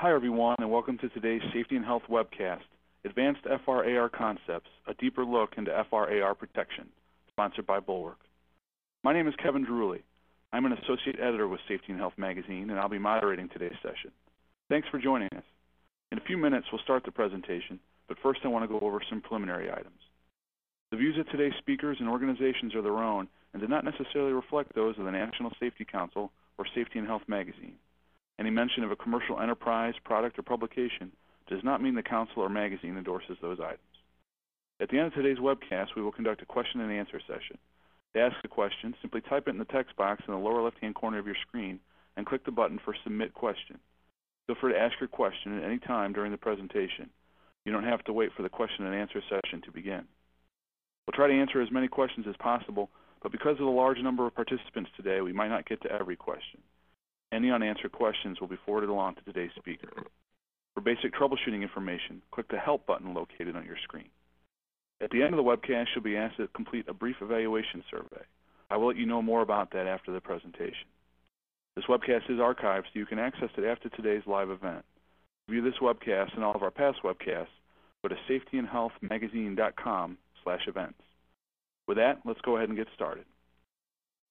Hi, everyone, and welcome to today's Safety and Health webcast, Advanced FR/AR Concepts, a deeper look into FR/AR protection, sponsored by Bulwark. My name is Kevin Druley. I'm an associate editor with Safety and Health magazine, and I'll be moderating today's session. Thanks for joining us. In a few minutes, we'll start the presentation, but first I want to go over some preliminary items. The views of today's speakers and organizations are their own and do not necessarily reflect those of the National Safety Council or Safety and Health magazine. Any mention of a commercial enterprise, product, or publication does not mean the council or magazine endorses those items. At the end of today's webcast, we will conduct a question and answer session. To ask a question, simply type it in the text box in the lower left-hand corner of your screen and click the button for Submit Question. Feel free to ask your question at any time during the presentation. You don't have to wait for the question and answer session to begin. We'll try to answer as many questions as possible, but because of the large number of participants today, we might not get to every question. Any unanswered questions will be forwarded along to today's speaker. For basic troubleshooting information, click the Help button located on your screen. At the end of the webcast, you'll be asked to complete a brief evaluation survey. I will let you know more about that after the presentation. This webcast is archived, so you can access it after today's live event. View this webcast and all of our past webcasts, go to safetyandhealthmagazine.com slash events. With that, let's go ahead and get started.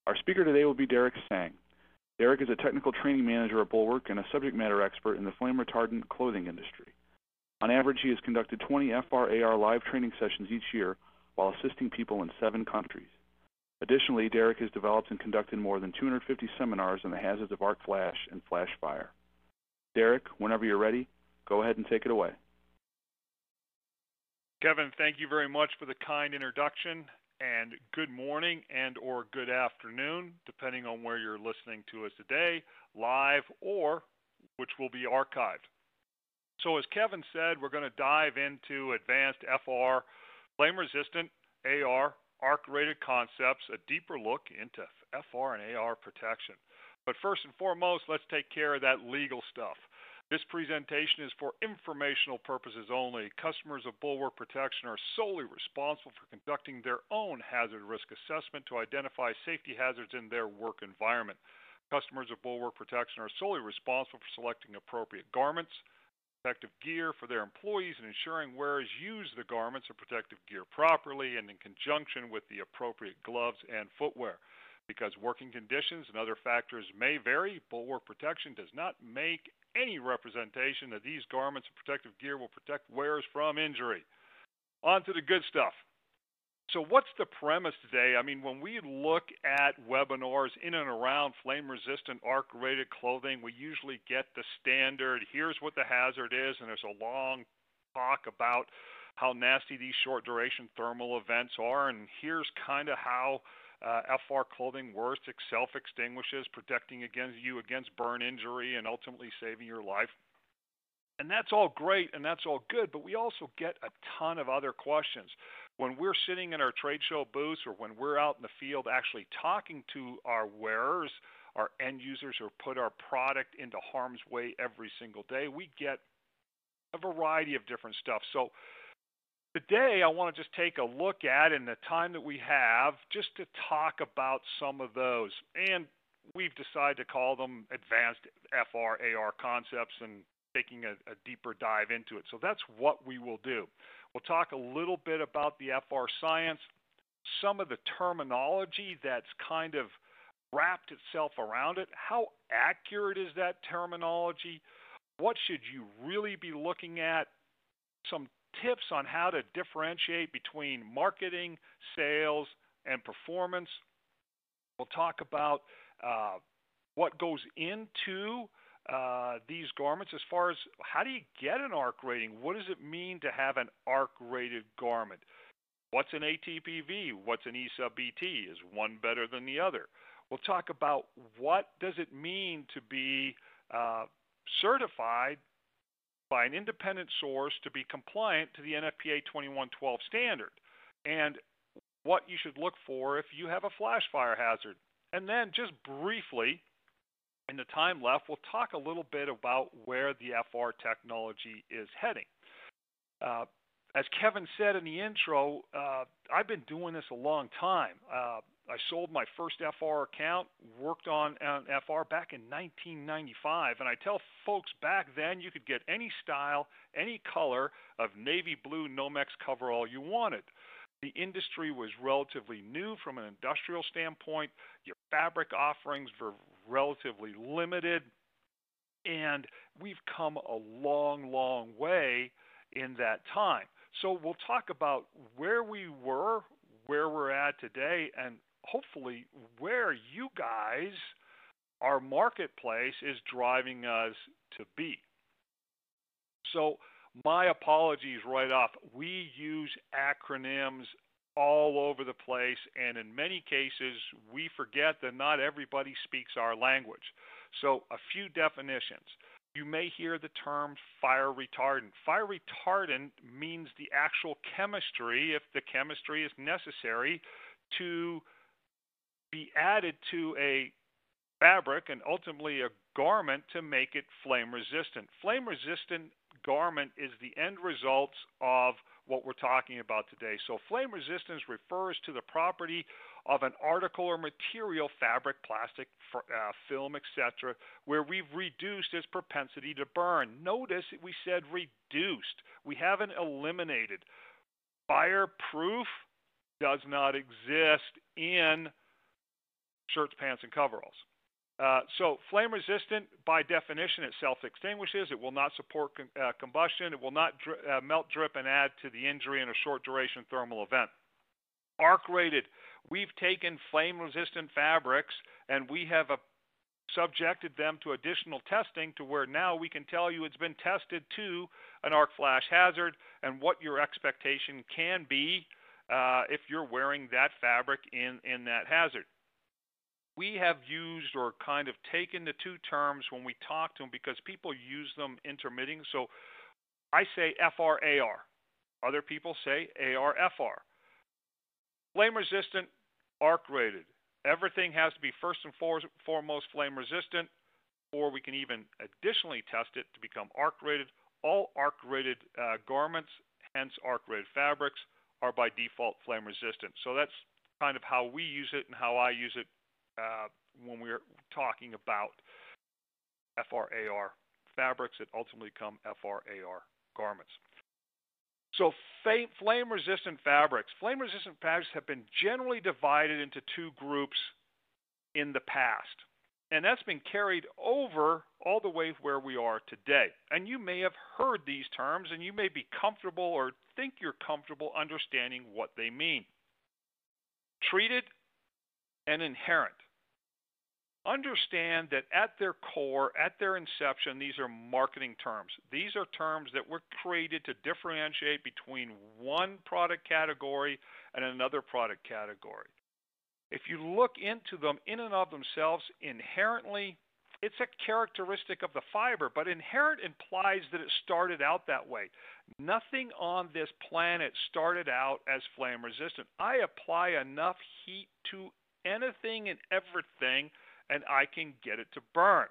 Our speaker today will be Derek Sang. Derek is a technical training manager at Bulwark and a subject matter expert in the flame retardant clothing industry. On average, he has conducted 20 FR/AR live training sessions each year while assisting people in seven countries. Additionally, Derek has developed and conducted more than 250 seminars on the hazards of arc flash and flash fire. Derek, whenever you're ready, go ahead and take it away. Kevin, thank you very much for the kind introduction and good morning and or good afternoon, depending on where you're listening to us today, live or which will be archived. So as Kevin said, we're going to dive into advanced FR, flame resistant AR, arc rated concepts, a deeper look into FR and AR protection. But first and foremost, let's take care of that legal stuff. This presentation is for informational purposes only. Customers of Bulwark Protection are solely responsible for conducting their own hazard risk assessment to identify safety hazards in their work environment. Customers of Bulwark Protection are solely responsible for selecting appropriate garments, protective gear for their employees, and ensuring wearers use the garments or protective gear properly and in conjunction with the appropriate gloves and footwear. Because working conditions and other factors may vary, Bulwark Protection does not make any representation that these garments and protective gear will protect wearers from injury. On to the good stuff. So, what's the premise today? I mean, when we look at webinars in and around flame resistant arc rated clothing, we usually get the standard here's what the hazard is, and there's a long talk about how nasty these short duration thermal events are, and here's kind of how uh, FR clothing works. It self extinguishes, protecting against you against burn injury and ultimately saving your life. And that's all great and that's all good, but we also get a ton of other questions. When we're sitting in our trade show booths or when we're out in the field actually talking to our wearers, our end users who put our product into harm's way every single day, we get a variety of different stuff. So Today, I want to just take a look at, in the time that we have, just to talk about some of those. And we've decided to call them advanced FR AR concepts and taking a, a, deeper dive into it. So that's what we will do. We'll talk a little bit about the FR science, some of the terminology that's kind of wrapped itself around it. How accurate is that terminology? What should you really be looking at? Some tips on how to differentiate between marketing, sales, and performance. We'll talk about uh, what goes into uh, these garments as far as how do you get an ARC rating? What does it mean to have an ARC rated garment? What's an ATPV? What's an E sub BT? Is one better than the other? We'll talk about what does it mean to be uh, certified by an independent source to be compliant to the NFPA 2112 standard and what you should look for if you have a flash fire hazard. And then, just briefly, in the time left, we'll talk a little bit about where the FR technology is heading. Uh, as Kevin said in the intro, uh, I've been doing this a long time. Uh, I sold my first FR account, worked on, on FR back in 1995, and I tell folks back then you could get any style, any color of navy blue Nomex coverall you wanted. The industry was relatively new from an industrial standpoint. Your fabric offerings were relatively limited. And we've come a long, long way in that time. So we'll talk about where we were, where we're at today, and hopefully where you guys, our marketplace, is driving us to be. So my apologies right off. We use acronyms all over the place, and in many cases, we forget that not everybody speaks our language. So, a few definitions. You may hear the term fire retardant. Fire retardant means the actual chemistry, if the chemistry is necessary, to be added to a fabric and ultimately a garment to make it flame resistant. Flame resistant garment is the end result of what we're talking about today. So, flame resistance refers to the property of an article or material, fabric, plastic, uh, film, etc., where we've reduced its propensity to burn. Notice we said reduced, we haven't eliminated. Fireproof does not exist in shirts, pants, and coveralls. Uh, so, flame resistant, by definition, it self extinguishes. It will not support con- uh, combustion. It will not dri- uh, melt, drip, and add to the injury in a short duration thermal event. Arc rated, we've taken flame resistant fabrics and we have a, subjected them to additional testing to where now we can tell you it's been tested to an arc flash hazard and what your expectation can be uh, if you're wearing that fabric in, in that hazard we have used or kind of taken the two terms when we talk to them because people use them intermitting. So I say FRAR. Other people say ARFR. Flame resistant, arc rated. Everything has to be first and foremost flame resistant, or we can even additionally test it to become arc rated. All arc rated uh, garments, hence arc rated fabrics, are by default flame resistant. So that's kind of how we use it and how I use it Uh, when we're talking about FRAR fabrics that ultimately become FRAR garments. So flame resistant fabrics. Flame resistant fabrics have been generally divided into two groups in the past. And that's been carried over all the way where we are today. And you may have heard these terms and you may be comfortable or think you're comfortable understanding what they mean. Treated and inherent understand that at their core, at their inception, these are marketing terms. These are terms that were created to differentiate between one product category and another product category. If you look into them in and of themselves, inherently, it's a characteristic of the fiber, but inherent implies that it started out that way. Nothing on this planet started out as flame resistant. I apply enough heat to anything and everything and I can get it to burn.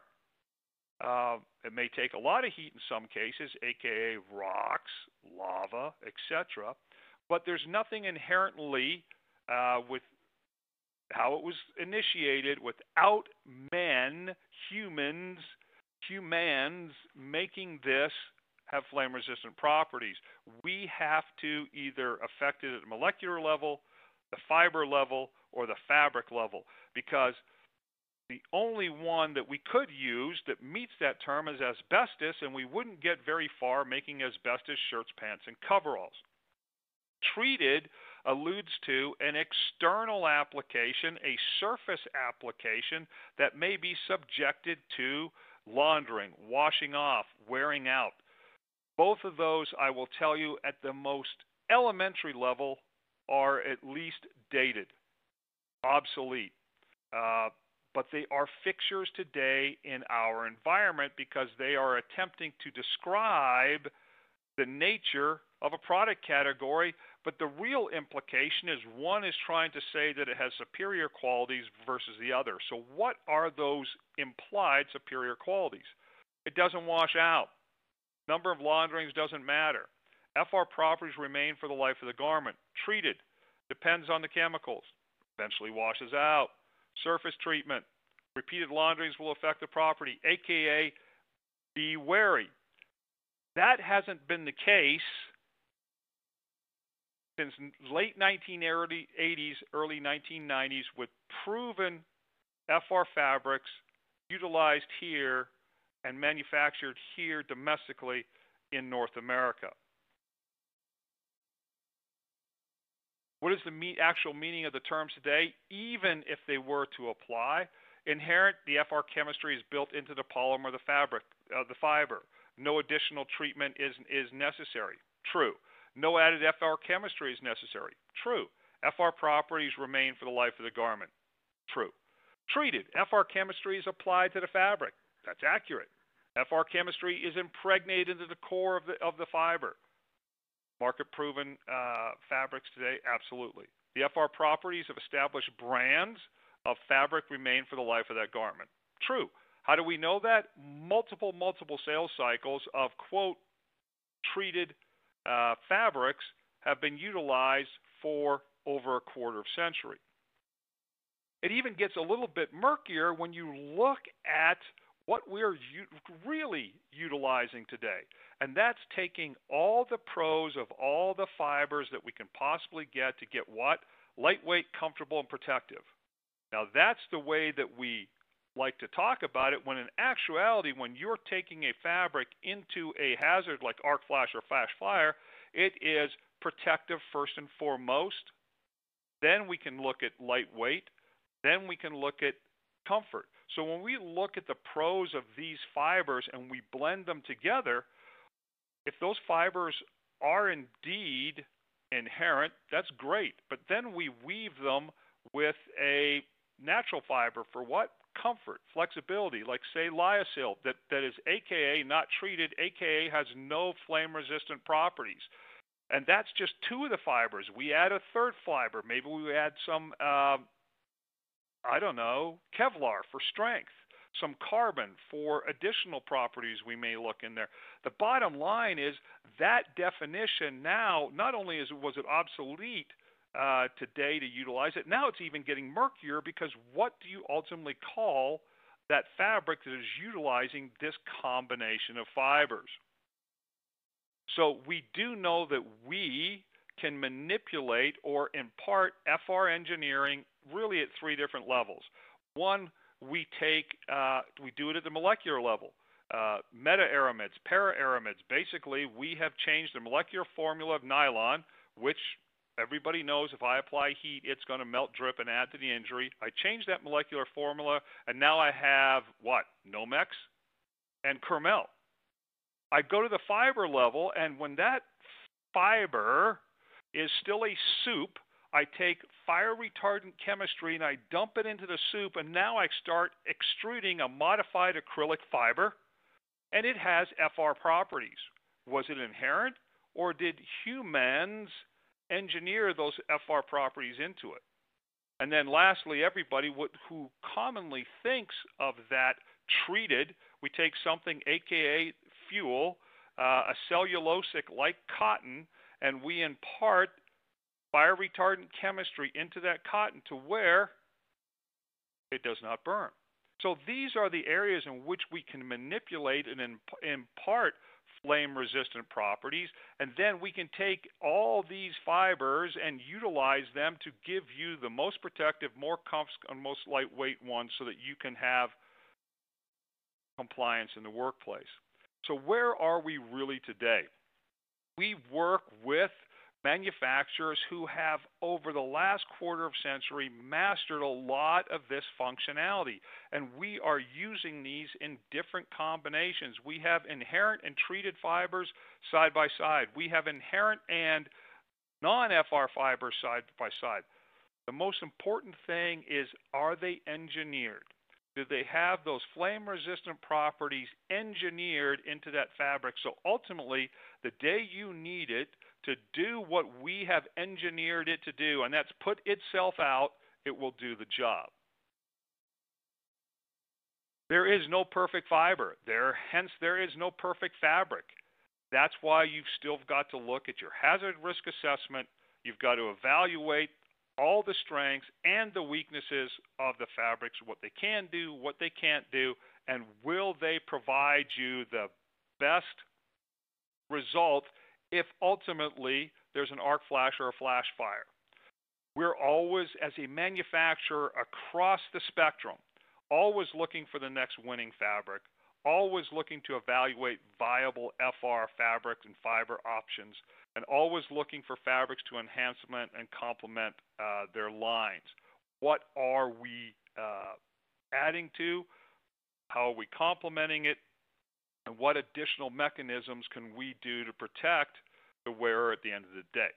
Uh, it may take a lot of heat in some cases, aka rocks, lava, etc. But there's nothing inherently uh, with how it was initiated without men, humans, humans making this have flame resistant properties. We have to either affect it at the molecular level, the fiber level, or the fabric level because the only one that we could use that meets that term is asbestos, and we wouldn't get very far making asbestos shirts, pants, and coveralls. Treated alludes to an external application, a surface application that may be subjected to laundering, washing off, wearing out. Both of those, I will tell you, at the most elementary level, are at least dated, obsolete. Uh, but they are fixtures today in our environment because they are attempting to describe the nature of a product category, but the real implication is one is trying to say that it has superior qualities versus the other. So, what are those implied superior qualities? It doesn't wash out. Number of launderings doesn't matter. FR properties remain for the life of the garment. Treated depends on the chemicals. eventually washes out. Surface treatment, repeated launderings will affect the property, aka be wary. That hasn't been the case since late 1980s, early 1990s with proven FR fabrics utilized here and manufactured here domestically in North America. What is the actual meaning of the terms today, even if they were to apply? Inherent, the FR chemistry is built into the polymer, the fabric, uh, the fiber. No additional treatment is, is necessary. True. No added FR chemistry is necessary. True. FR properties remain for the life of the garment. True. Treated. FR chemistry is applied to the fabric. That's accurate. FR chemistry is impregnated into the core of the, of the fiber. Market proven uh, fabrics today? Absolutely. The FR properties of established brands of fabric remain for the life of that garment. True. How do we know that? Multiple, multiple sales cycles of quote treated uh, fabrics have been utilized for over a quarter of a century. It even gets a little bit murkier when you look at what we're u- really utilizing today. And that's taking all the pros of all the fibers that we can possibly get to get what? Lightweight, comfortable, and protective. Now, that's the way that we like to talk about it when in actuality, when you're taking a fabric into a hazard like arc flash or flash fire, it is protective first and foremost. Then we can look at lightweight. Then we can look at comfort. So when we look at the pros of these fibers and we blend them together, if those fibers are indeed inherent, that's great. But then we weave them with a natural fiber for what? Comfort, flexibility, like say lyocell, that, that is AKA not treated, AKA has no flame resistant properties. And that's just two of the fibers. We add a third fiber. Maybe we add some, uh, I don't know, Kevlar for strength, some carbon for additional properties we may look in there. The bottom line is that definition now, not only is was it obsolete uh, today to utilize it, now it's even getting murkier because what do you ultimately call that fabric that is utilizing this combination of fibers? So we do know that we can manipulate or impart FR engineering really at three different levels. One, we take, uh, we do it at the molecular level. Uh, meta aramids, para aramids. Basically, we have changed the molecular formula of nylon, which everybody knows if I apply heat, it's going to melt, drip, and add to the injury. I change that molecular formula, and now I have what? Nomex and Kermel. I go to the fiber level, and when that fiber is still a soup, I take fire retardant chemistry and I dump it into the soup, and now I start extruding a modified acrylic fiber, and it has FR properties. Was it inherent, or did humans engineer those FR properties into it? And then lastly, everybody who commonly thinks of that treated, we take something, aka fuel, uh, a cellulosic like cotton, and we impart fire retardant chemistry into that cotton to where it does not burn. So these are the areas in which we can manipulate and impart flame resistant properties and then we can take all these fibers and utilize them to give you the most protective, more comfortable and most lightweight ones so that you can have compliance in the workplace. So, where are we really today? We work with manufacturers who have, over the last quarter of century, mastered a lot of this functionality. And we are using these in different combinations. We have inherent and treated fibers side by side, we have inherent and non FR fibers side by side. The most important thing is are they engineered? do they have those flame resistant properties engineered into that fabric? So ultimately, the day you need it to do what we have engineered it to do, and that's put itself out, it will do the job. There is no perfect fiber. There, hence, there is no perfect fabric. That's why you've still got to look at your hazard risk assessment. You've got to evaluate all the strengths and the weaknesses of the fabrics, what they can do, what they can't do, and will they provide you the best result if ultimately there's an arc flash or a flash fire. We're always, as a manufacturer across the spectrum, always looking for the next winning fabric, always looking to evaluate viable FR fabric and fiber options, and always looking for fabrics to enhancement and complement uh, their lines. What are we uh, adding to? How are we complementing it? And what additional mechanisms can we do to protect the wearer at the end of the day?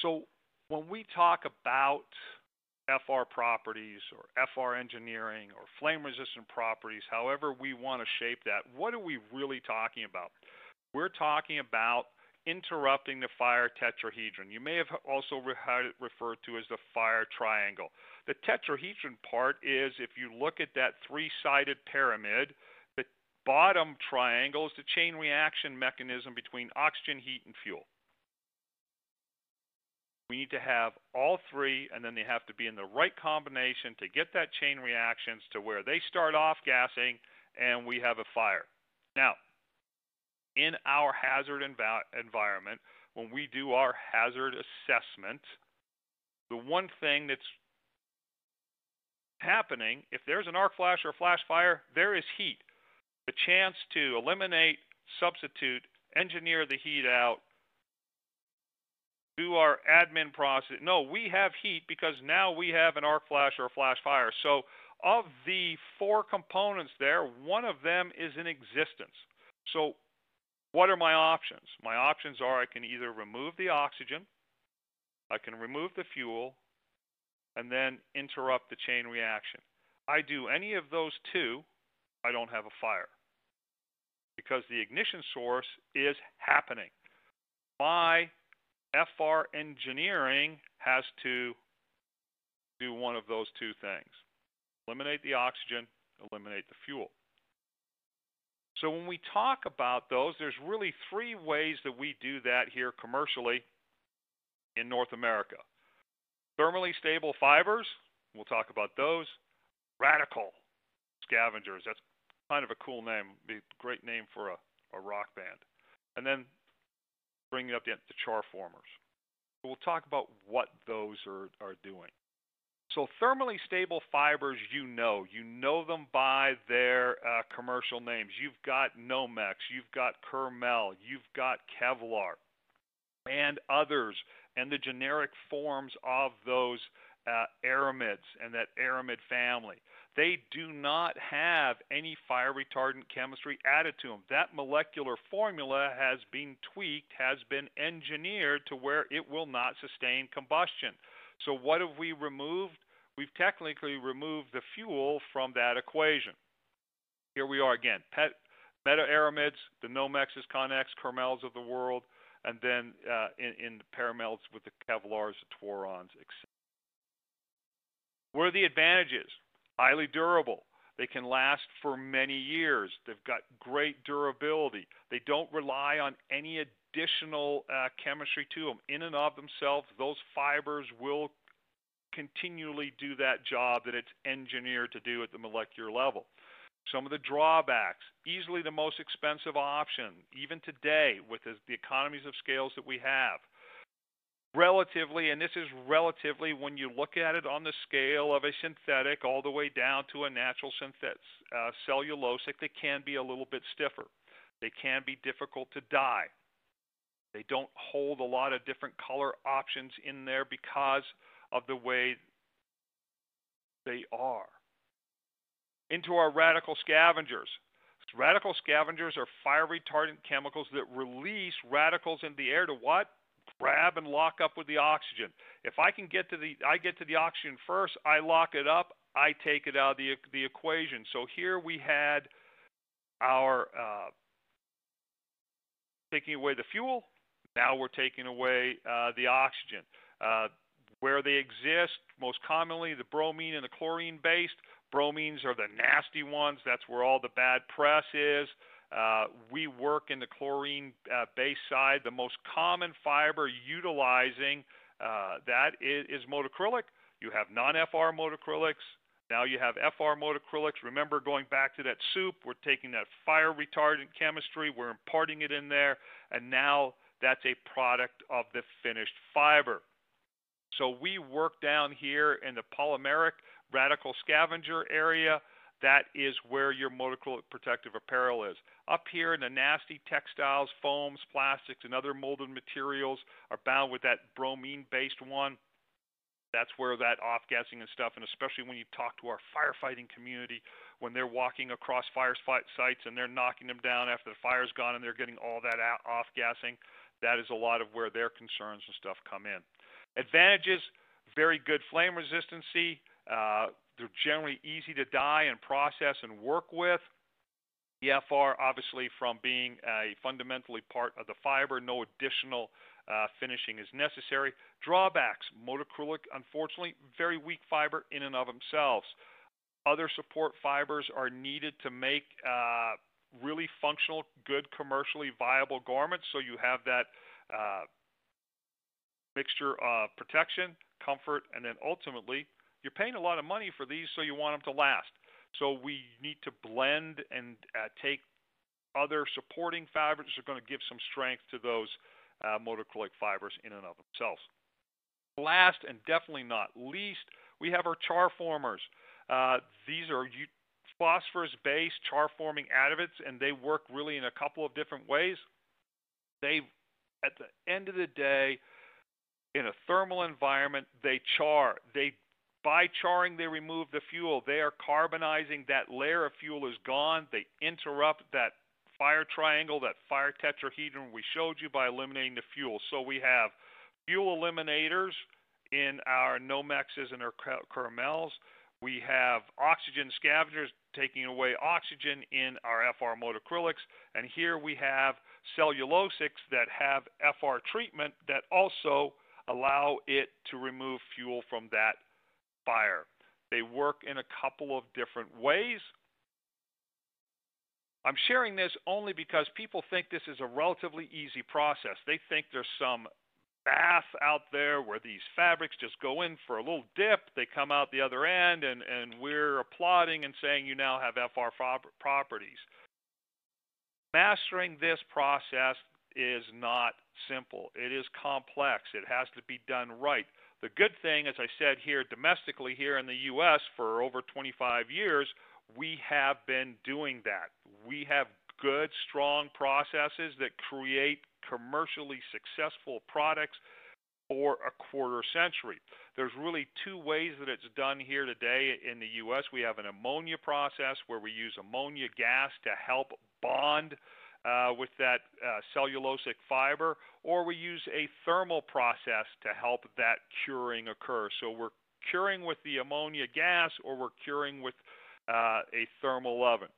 So when we talk about FR properties or FR engineering or flame resistant properties, however we want to shape that, what are we really talking about? We're talking about interrupting the fire tetrahedron. You may have also had it referred to as the fire triangle. The tetrahedron part is if you look at that three sided pyramid, the bottom triangle is the chain reaction mechanism between oxygen, heat, and fuel. We need to have all three, and then they have to be in the right combination to get that chain reactions to where they start off gassing and we have a fire. Now, in our hazard env- environment, when we do our hazard assessment, the one thing that's happening, if there's an arc flash or a flash fire, there is heat. The chance to eliminate, substitute, engineer the heat out, do our admin process. No, we have heat because now we have an arc flash or a flash fire. So, of the four components there, one of them is in existence. So, what are my options? My options are I can either remove the oxygen, I can remove the fuel, and then interrupt the chain reaction. I do any of those two, I don't have a fire because the ignition source is happening. My FR engineering has to do one of those two things eliminate the oxygen, eliminate the fuel. So when we talk about those, there's really three ways that we do that here commercially in North America. Thermally stable fibers, we'll talk about those. Radical scavengers, that's kind of a cool name, a great name for a, a rock band. And then bringing up the, the char formers. We'll talk about what those are, are doing. So thermally stable fibers, you know, you know them by their uh, commercial names. You've got Nomex, you've got Kermel, you've got Kevlar, and others, and the generic forms of those uh, aramids and that aramid family. They do not have any fire retardant chemistry added to them. That molecular formula has been tweaked, has been engineered to where it will not sustain combustion. So, what have we removed? We've technically removed the fuel from that equation. Here we are again. Pet, meta-aramids, the Nomexes, Conex, Kermels of the world, and then uh, in, in the para-aramids with the Kevlars, the Twarons, etc. What are the advantages? highly durable. They can last for many years. They've got great durability. They don't rely on any additional uh, chemistry to them. In and of themselves, those fibers will continually do that job that it's engineered to do at the molecular level. Some of the drawbacks, easily the most expensive option, even today with the economies of scales that we have relatively, and this is relatively when you look at it on the scale of a synthetic all the way down to a natural synthetic uh, cellulosic, they can be a little bit stiffer. They can be difficult to dye. They don't hold a lot of different color options in there because of the way they are. Into our radical scavengers. Radical scavengers are fire retardant chemicals that release radicals in the air to what? grab and lock up with the oxygen. If I can get to the I get to the oxygen first, I lock it up, I take it out of the the equation. So here we had our uh, taking away the fuel. Now we're taking away uh, the oxygen. Uh, where they exist, most commonly the bromine and the chlorine based. Bromines are the nasty ones. That's where all the bad press is. Uh, we work in the chlorine uh, base side. The most common fiber utilizing Uh, that is, is modacrylic. You have non-FR modacrylics. Now you have FR modacrylics. Remember going back to that soup, we're taking that fire retardant chemistry, we're imparting it in there, and now that's a product of the finished fiber. So we work down here in the polymeric radical scavenger area. That is where your modacrylic protective apparel is. Up here in the nasty textiles, foams, plastics, and other molded materials are bound with that bromine based one. That's where that off gassing and stuff, and especially when you talk to our firefighting community, when they're walking across fire sites and they're knocking them down after the fire's gone and they're getting all that off gassing, that is a lot of where their concerns and stuff come in. Advantages very good flame resistancy. Uh, they're generally easy to dye and process and work with. EFR, obviously, from being a fundamentally part of the fiber, no additional uh, finishing is necessary. Drawbacks modacrylic, unfortunately, very weak fiber in and of themselves. Other support fibers are needed to make uh, really functional, good, commercially viable garments. So you have that uh, mixture of protection, comfort, and then ultimately, you're paying a lot of money for these, so you want them to last. So we need to blend and uh, take other supporting fibers that are going to give some strength to those uh, modacrylic fibers in and of themselves. Last and definitely not least, we have our char formers. Uh, these are phosphorus-based char-forming additives, and they work really in a couple of different ways. They, at the end of the day, in a thermal environment, they char. They by charring, they remove the fuel. They are carbonizing. That layer of fuel is gone. They interrupt that fire triangle, that fire tetrahedron we showed you by eliminating the fuel. So we have fuel eliminators in our Nomexes and our Kermels. We have oxygen scavengers taking away oxygen in our FR modacrylics. And here we have cellulosics that have FR treatment that also allow it to remove fuel from that fire. They work in a couple of different ways. I'm sharing this only because people think this is a relatively easy process. They think there's some bath out there where these fabrics just go in for a little dip, they come out the other end, and, and we're applauding and saying you now have FR properties. Mastering this process is not simple. It is complex. It has to be done right. The good thing, as I said here domestically, here in the U.S. for over 25 years, we have been doing that. We have good, strong processes that create commercially successful products for a quarter century. There's really two ways that it's done here today in the U.S. We have an ammonia process where we use ammonia gas to help bond uh, with that uh, cellulosic fiber, or we use a thermal process to help that curing occur. So we're curing with the ammonia gas, or we're curing with uh, a thermal oven.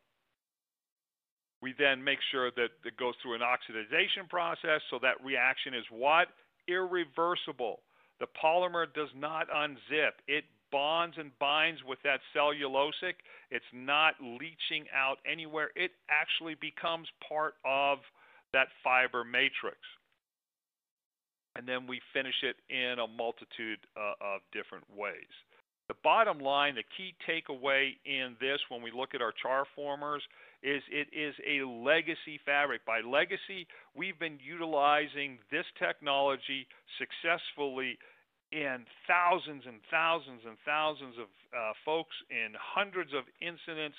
We then make sure that it goes through an oxidization process so that reaction is what? Irreversible. The polymer does not unzip. It bonds and binds with that cellulosic. It's not leaching out anywhere. It actually becomes part of that fiber matrix. And then we finish it in a multitude uh, of different ways. The bottom line, the key takeaway in this when we look at our char formers is it is a legacy fabric. By legacy, we've been utilizing this technology successfully in thousands and thousands and thousands of uh, folks in hundreds of incidents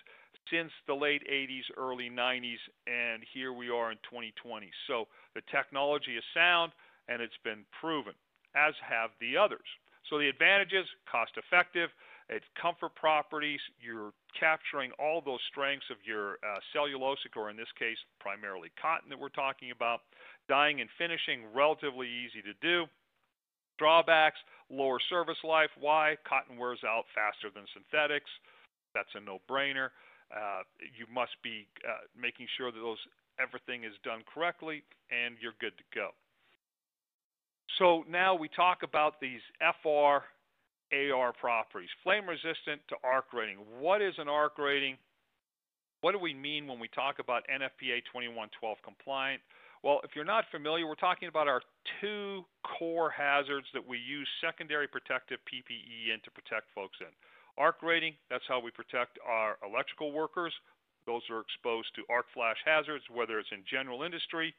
since the late 80s, early 90s, and here we are in 2020. So the technology is sound and it's been proven, as have the others. So the advantages, cost effective, it's comfort properties, you're capturing all those strengths of your uh, cellulosic, or in this case, primarily cotton that we're talking about. Dyeing and finishing, relatively easy to do. Drawbacks, lower service life. Why? Cotton wears out faster than synthetics. That's a no-brainer. Uh, you must be uh, making sure that those everything is done correctly, and you're good to go. So now we talk about these FR AR properties. Flame resistant to arc rating. What is an arc rating? What do we mean when we talk about NFPA 2112 compliant? Well, if you're not familiar, we're talking about our two core hazards that we use secondary protective PPE in to protect folks in. Arc rating, that's how we protect our electrical workers. Those are exposed to arc flash hazards, whether it's in general industry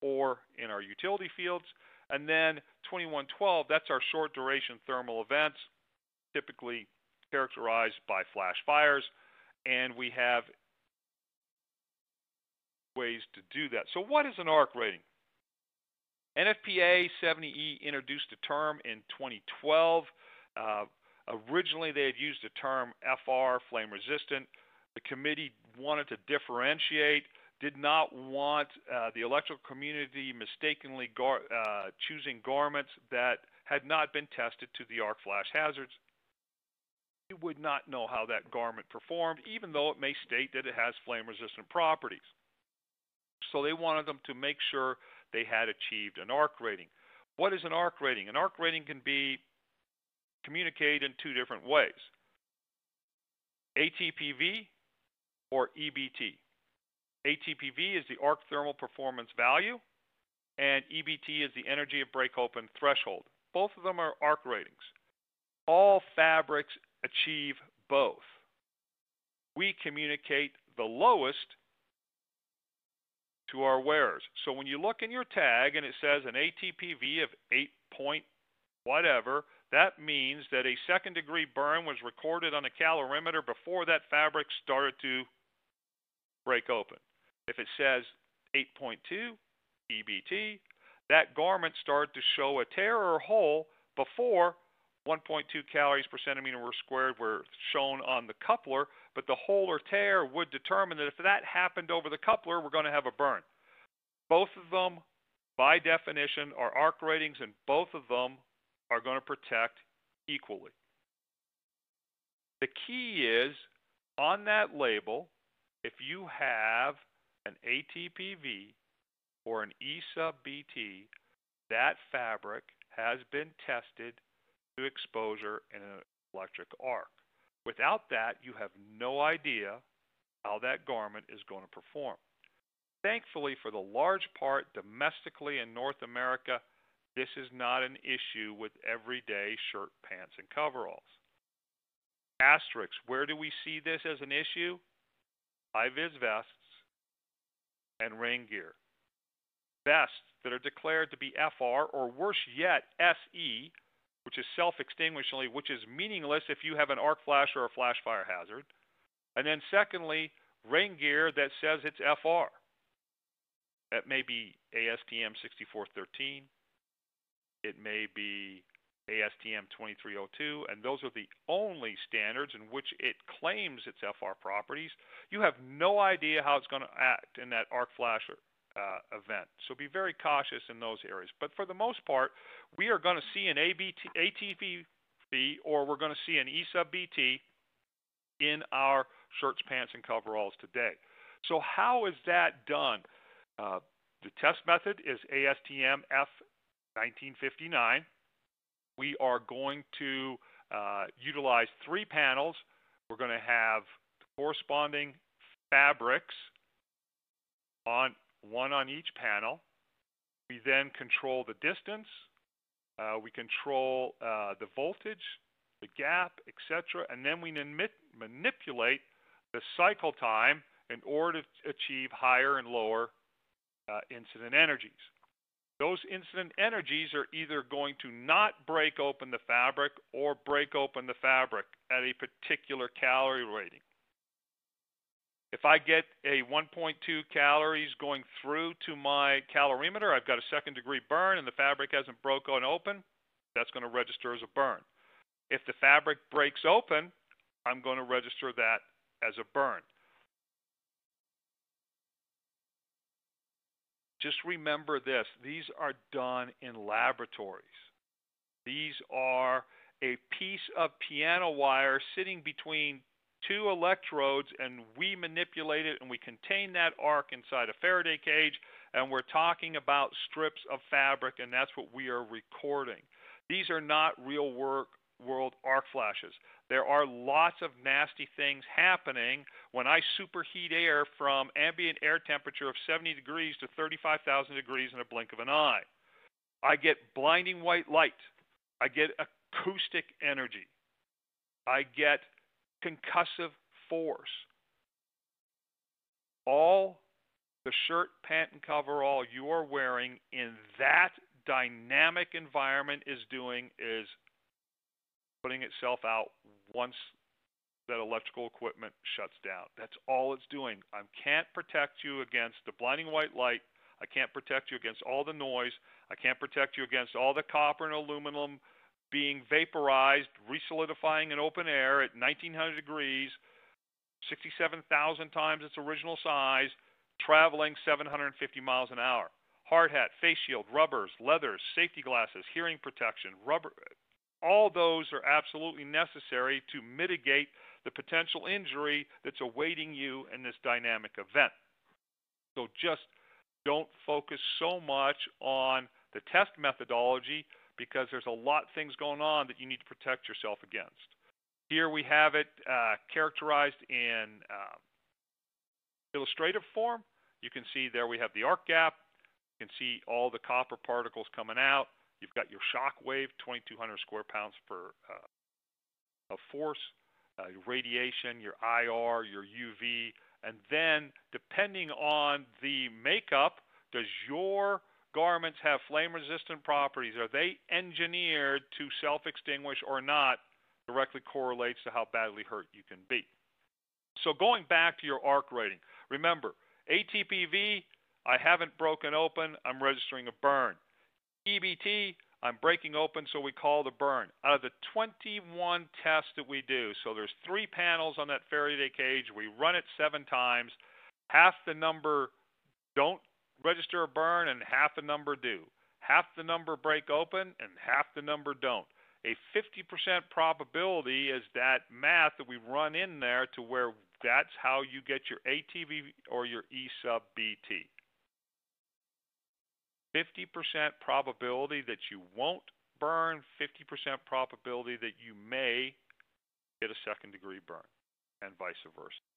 or in our utility fields. And then 2112, that's our short duration thermal events, typically characterized by flash fires. And we have ways to do that. So, what is an arc rating? NFPA 70E introduced a term in 2012. Uh, originally, they had used the term FR, flame resistant. The committee wanted to differentiate, did not want uh, the electrical community mistakenly gar- uh, choosing garments that had not been tested to the arc flash hazards. You would not know how that garment performed, even though it may state that it has flame resistant properties. So they wanted them to make sure they had achieved an arc rating. What is an arc rating? An arc rating can be communicated in two different ways ATPV or EBT. ATPV is the arc thermal performance value, and EBT is the energy of break open threshold. Both of them are arc ratings. All fabrics achieve both. We communicate the lowest to our wares. So when you look in your tag and it says an ATPV of 8 point whatever, that means that a second degree burn was recorded on a calorimeter before that fabric started to break open. If it says 8.2 EBT, that garment started to show a tear or hole before 1.2 calories per centimeter squared were shown on the coupler, but the hole or tear would determine that if that happened over the coupler, we're going to have a burn. Both of them, by definition, are arc ratings, and both of them are going to protect equally. The key is on that label, if you have an ATPV or an E sub BT, that fabric has been tested to exposure in an electric arc. Without that, you have no idea how that garment is going to perform. Thankfully, for the large part domestically in North America, this is not an issue with everyday shirt, pants, and coveralls. Asterisks, where do we see this as an issue? High vis vests and rain gear. Vests that are declared to be FR, or worse yet, SE, which is self-extinguishingly, which is meaningless if you have an arc flash or a flash fire hazard. And then secondly, rain gear that says it's FR. That may be ASTM 6413. It may be ASTM 2302, and those are the only standards in which it claims its FR properties. You have no idea how it's going to act in that arc flash uh, event. So be very cautious in those areas. But for the most part, we are going to see an ABT, ATPV or we're going to see an E sub BT in our shirts, pants, and coveralls today. So how is that done? Uh, the test method is ASTM F1959. We are going to uh, utilize three panels. We're going to have corresponding fabrics on one on each panel. We then control the distance. Uh, we control uh, the voltage, the gap, etc. And then we manipulate the cycle time in order to achieve higher and lower uh, incident energies. Those incident energies are either going to not break open the fabric or break open the fabric at a particular calorie rating. If I get a 1.2 calories going through to my calorimeter, I've got a second degree burn and the fabric hasn't broken open, that's going to register as a burn. If the fabric breaks open, I'm going to register that as a burn. Just remember this these are done in laboratories. These are a piece of piano wire sitting between two electrodes and we manipulate it and we contain that arc inside a Faraday cage and we're talking about strips of fabric and that's what we are recording. These are not real work, world arc flashes. there are lots of nasty things happening when I superheat air from ambient air temperature of 70 degrees to 35,000 degrees in a blink of an eye. I get blinding white light. I get acoustic energy. I get concussive force. All the shirt, pant, and coverall you are wearing in that dynamic environment is doing is putting itself out once that electrical equipment shuts down. That's all it's doing. I can't protect you against the blinding white light. I can't protect you against all the noise. I can't protect you against all the copper and aluminum being vaporized, resolidifying in open air at 1900 degrees, 67,000 times its original size, traveling 750 miles an hour. Hard hat, face shield, rubbers, leathers, safety glasses, hearing protection, rubber, all those are absolutely necessary to mitigate the potential injury that's awaiting you in this dynamic event. So just don't focus so much on the test methodology because there's a lot of things going on that you need to protect yourself against. Here we have it uh, characterized in uh, illustrative form. You can see there we have the arc gap. You can see all the copper particles coming out. You've got your shock wave, 2,200 square pounds per uh, of force, uh, radiation, your IR, your UV, and then depending on the makeup, does your garments have flame resistant properties? Are they engineered to self extinguish or not? Directly correlates to how badly hurt you can be. So going back to your arc rating, remember ATPV, I haven't broken open, I'm registering a burn. EBT, I'm breaking open, so we call the burn. Out of the 21 tests that we do, so there's three panels on that Faraday cage. We run it seven times. Half the number don't register a burn, and half the number do. Half the number break open, and half the number don't. A 50% probability is that math that we run in there to where that's how you get your ATV or your E sub BT. 50% probability that you won't burn, 50% probability that you may get a second degree burn, and vice versa.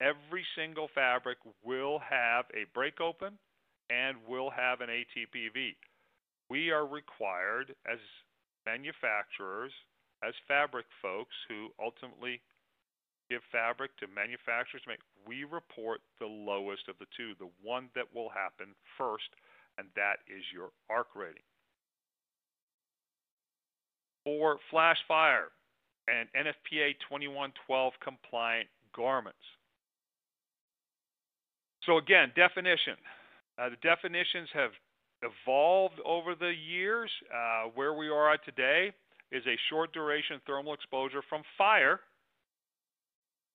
Every single fabric will have a break open and will have an ATPV. We are required as manufacturers, as fabric folks who ultimately give fabric to manufacturers make, we report the lowest of the two, the one that will happen first and that is your arc rating. For flash fire and NFPA 2112 compliant garments. So again, definition. Uh, the definitions have evolved over the years. Uh, where we are at today is a short duration thermal exposure from fire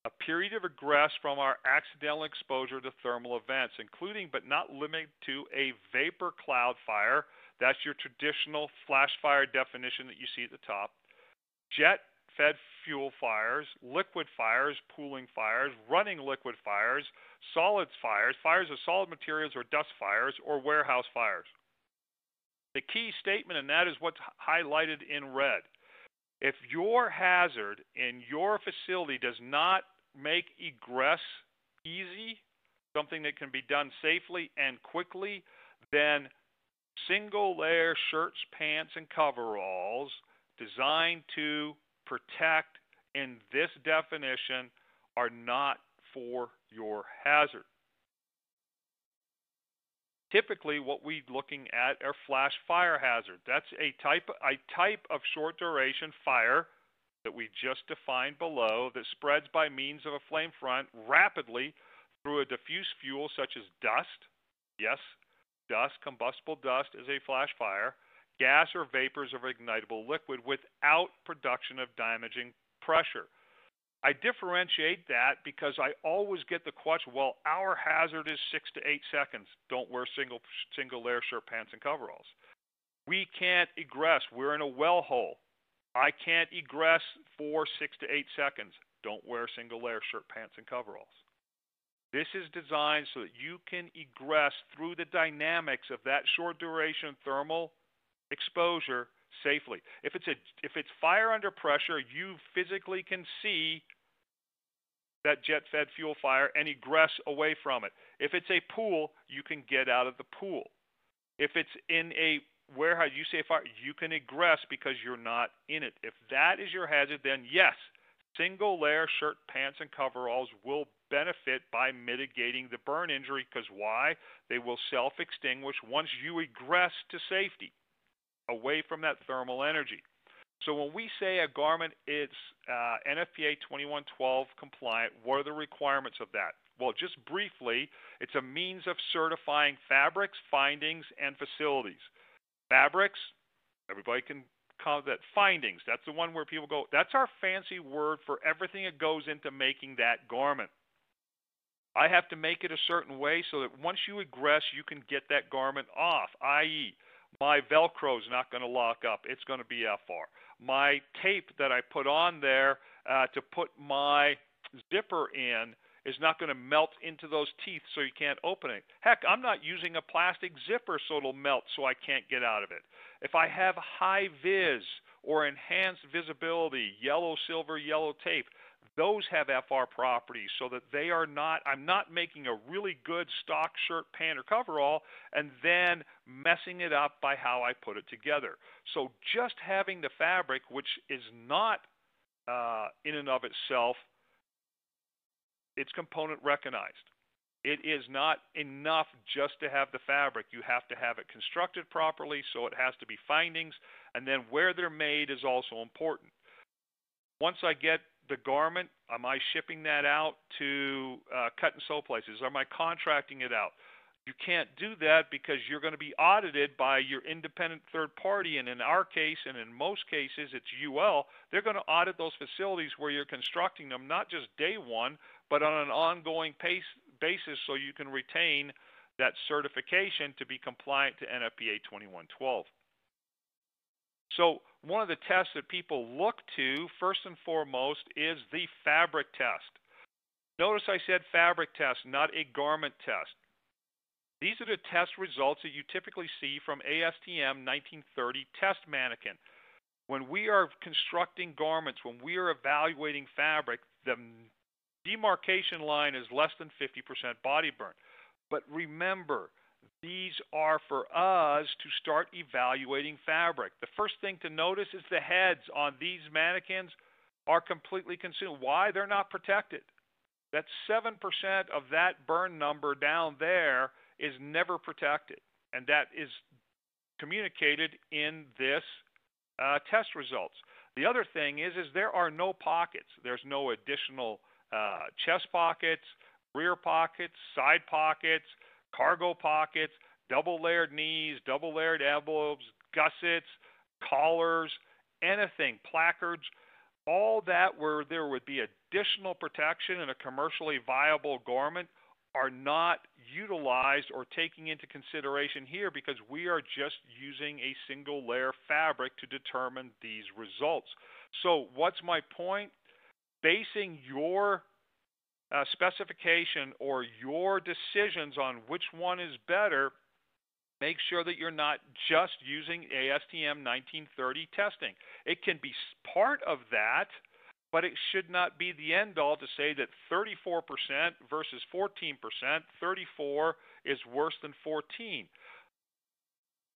a period of egress from our accidental exposure to thermal events, including but not limited to a vapor cloud fire. That's your traditional flash fire definition that you see at the top. Jet fed fuel fires, liquid fires, pooling fires, running liquid fires, solids fires, fires of solid materials or dust fires, or warehouse fires. The key statement in that is what's highlighted in red. If your hazard in your facility does not make egress easy, something that can be done safely and quickly, then single layer shirts, pants, and coveralls designed to protect in this definition are not for your hazard. Typically, what we're looking at are flash fire hazard. That's a type, a type of short duration fire that we just defined below that spreads by means of a flame front rapidly through a diffuse fuel such as dust. Yes, dust, combustible dust is a flash fire, gas or vapors of ignitable liquid without production of damaging pressure. I differentiate that because I always get the question, well, our hazard is six to eight seconds. Don't wear single single layer shirt, pants, and coveralls. We can't egress. We're in a well hole. I can't egress for six to eight seconds. Don't wear single layer shirt, pants, and coveralls. This is designed so that you can egress through the dynamics of that short duration thermal exposure safely. If it's a if it's fire under pressure, you physically can see that jet fed fuel fire and egress away from it. If it's a pool, you can get out of the pool. If it's in a warehouse, you say fire, you can egress because you're not in it. If that is your hazard, then yes, single layer shirt, pants, and coveralls will benefit by mitigating the burn injury because why? They will self extinguish once you egress to safety away from that thermal energy. So when we say a garment is uh, NFPA 2112 compliant, what are the requirements of that? Well, just briefly, it's a means of certifying fabrics, findings, and facilities. Fabrics, everybody can call that findings. That's the one where people go, that's our fancy word for everything that goes into making that garment. I have to make it a certain way so that once you egress, you can get that garment off, i.e., my Velcro is not going to lock up. It's going to be FR. My tape that I put on there uh, to put my zipper in is not going to melt into those teeth so you can't open it. Heck, I'm not using a plastic zipper so it'll melt so I can't get out of it. If I have high vis or enhanced visibility, yellow, silver, yellow tape, those have FR properties so that they are not, I'm not making a really good stock shirt, pant, or coverall and then messing it up by how I put it together. So just having the fabric, which is not uh, in and of itself, it's component recognized. It is not enough just to have the fabric. You have to have it constructed properly, so it has to be findings, and then where they're made is also important. Once I get the garment? Am I shipping that out to uh, cut and sew places? Am I contracting it out? You can't do that because you're going to be audited by your independent third party. And in our case, and in most cases, it's UL. They're going to audit those facilities where you're constructing them, not just day one, but on an ongoing pace, basis so you can retain that certification to be compliant to NFPA 2112. So one of the tests that people look to, first and foremost, is the fabric test. Notice I said fabric test, not a garment test. These are the test results that you typically see from ASTM 1930 test mannequin. When we are constructing garments, when we are evaluating fabric, the demarcation line is less than 50% body burn. But remember, these are for us to start evaluating fabric. The first thing to notice is the heads on these mannequins are completely consumed. Why? They're not protected. That 7% of that burn number down there is never protected. And that is communicated in this uh, test results. The other thing is, is there are no pockets. There's no additional uh, chest pockets, rear pockets, side pockets, cargo pockets, double layered knees, double layered elbows, gussets, collars, anything, placards, all that where there would be additional protection in a commercially viable garment are not utilized or taking into consideration here because we are just using a single layer fabric to determine these results. So, what's my point? Basing your uh, specification or your decisions on which one is better, make sure that you're not just using ASTM 1930 testing. It can be part of that, but it should not be the end all to say that 34% versus 14%, 34 is worse than 14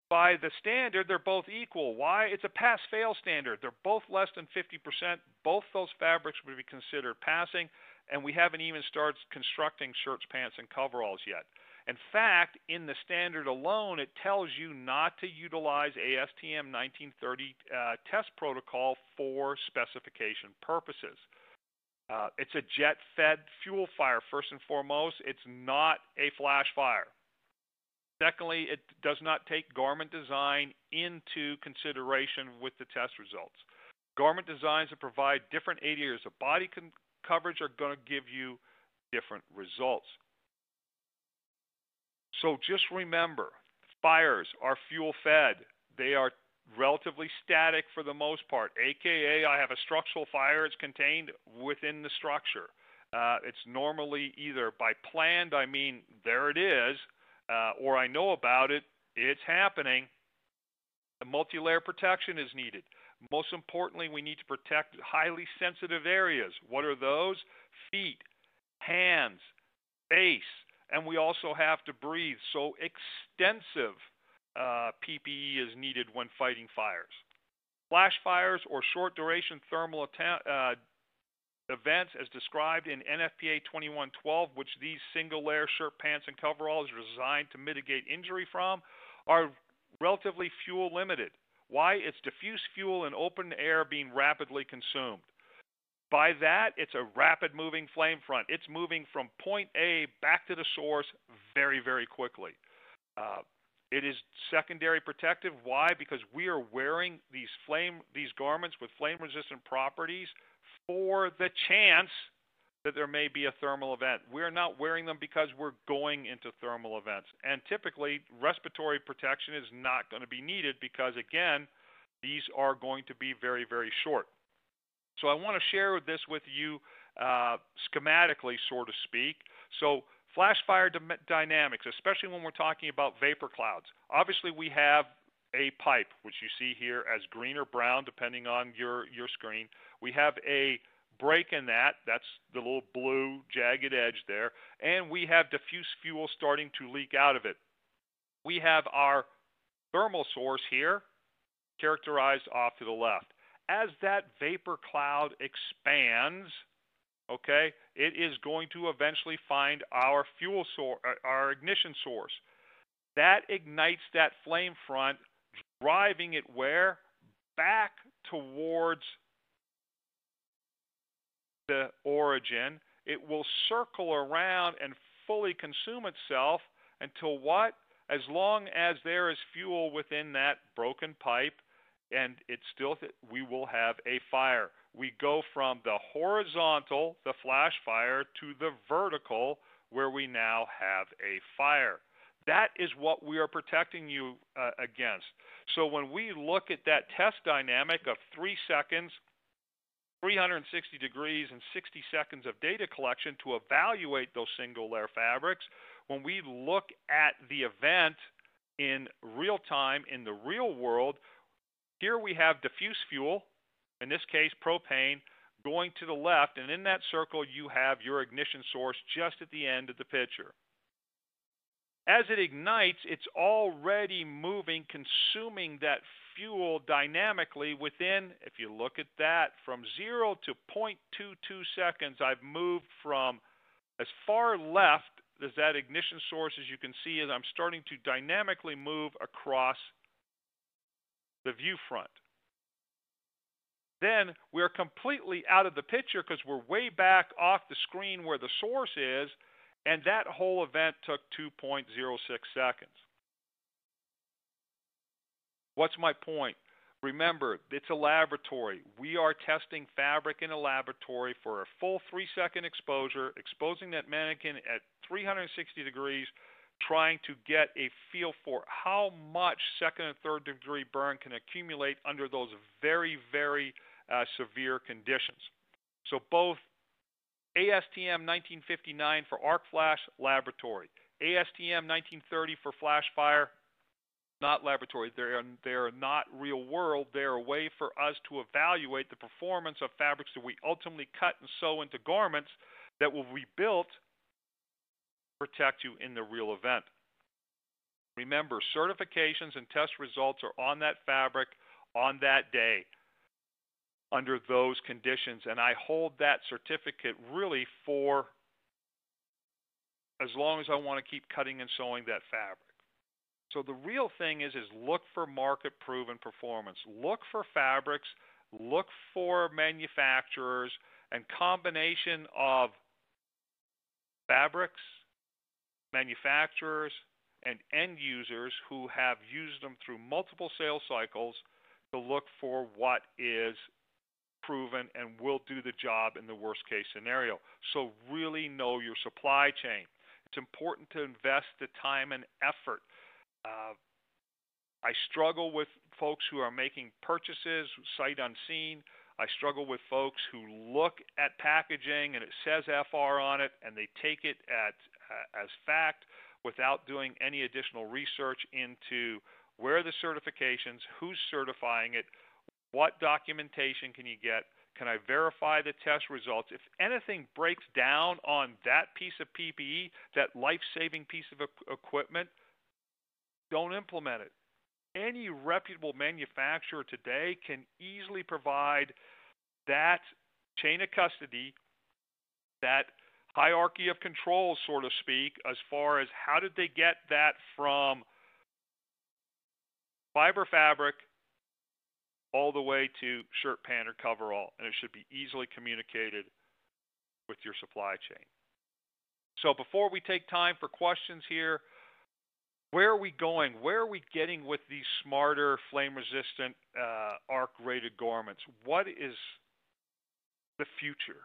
by the standard, they're both equal. Why? It's a pass fail standard. They're both less than 50%. Both those fabrics would be considered passing and we haven't even started constructing shirts, pants, and coveralls yet. In fact, in the standard alone, it tells you not to utilize ASTM 1930 uh, test protocol for specification purposes. Uh, it's a jet fed fuel fire, first and foremost. It's not a flash fire. Secondly, it does not take garment design into consideration with the test results. Garment designs that provide different areas of body con- coverage are going to give you different results. So just remember, fires are fuel fed. They are relatively static for the most part, aka I have a structural fire, it's contained within the structure. Uh, it's normally either by planned, I mean, there it is, uh, or I know about it, it's happening. A multi-layer protection is needed. Most importantly, we need to protect highly sensitive areas. What are those? Feet, hands, face, and we also have to breathe. So extensive uh, PPE is needed when fighting fires. Flash fires or short duration thermal uh, events as described in NFPA 2112, which these single layer shirt, pants, and coveralls are designed to mitigate injury from, are relatively fuel limited. Why? It's diffuse fuel in open air being rapidly consumed. By that, it's a rapid moving flame front. It's moving from point A back to the source very, very quickly. Uh, it is secondary protective. Why? Because we are wearing these flame these garments with flame resistant properties for the chance that there may be a thermal event. We're not wearing them because we're going into thermal events. And typically, respiratory protection is not going to be needed because, again, these are going to be very, very short. So I want to share this with you uh, schematically, so to speak. So flash fire dynamics, especially when we're talking about vapor clouds. Obviously, we have a pipe, which you see here as green or brown, depending on your, your screen. We have a break in that. That's the little blue jagged edge there. And we have diffuse fuel starting to leak out of it. We have our thermal source here, characterized off to the left. As that vapor cloud expands, okay, it is going to eventually find our fuel source, uh, our ignition source. That ignites that flame front, driving it where? Back towards the origin. It will circle around and fully consume itself until what? As long as there is fuel within that broken pipe and it's still, we will have a fire. We go from the horizontal, the flash fire, to the vertical, where we now have a fire. That is what we are protecting you uh, against. So when we look at that test dynamic of three seconds 360 degrees and 60 seconds of data collection to evaluate those single layer fabrics. When we look at the event in real time in the real world, here we have diffuse fuel, in this case propane, going to the left, and in that circle you have your ignition source just at the end of the picture. As it ignites, it's already moving, consuming that fuel dynamically within, if you look at that, from 0 to 0.22 seconds, I've moved from as far left as that ignition source as you can see as I'm starting to dynamically move across the view front. Then we're completely out of the picture because we're way back off the screen where the source is, and that whole event took 2.06 seconds. What's my point? Remember, it's a laboratory. We are testing fabric in a laboratory for a full three second exposure, exposing that mannequin at 360 degrees, trying to get a feel for how much second and third degree burn can accumulate under those very, very uh, severe conditions. So both ASTM 1959 for arc flash laboratory, ASTM 1930 for flash fire not laboratory. They are, they are not real world. They are a way for us to evaluate the performance of fabrics that we ultimately cut and sew into garments that will be built to protect you in the real event. Remember, certifications and test results are on that fabric on that day under those conditions, and I hold that certificate really for as long as I want to keep cutting and sewing that fabric. So the real thing is is look for market proven performance. Look for fabrics, look for manufacturers and combination of fabrics, manufacturers and end users who have used them through multiple sales cycles to look for what is proven and will do the job in the worst case scenario. So really know your supply chain. It's important to invest the time and effort uh, I struggle with folks who are making purchases sight unseen. I struggle with folks who look at packaging and it says FR on it and they take it at uh, as fact without doing any additional research into where the certifications, who's certifying it, what documentation can you get, can I verify the test results? If anything breaks down on that piece of PPE, that life saving piece of equipment, don't implement it. Any reputable manufacturer today can easily provide that chain of custody, that hierarchy of control, so to speak, as far as how did they get that from fiber fabric all the way to shirt, pant, or coverall, and it should be easily communicated with your supply chain. So before we take time for questions here, where are we going? Where are we getting with these smarter flame-resistant uh, arc-rated garments? What is the future?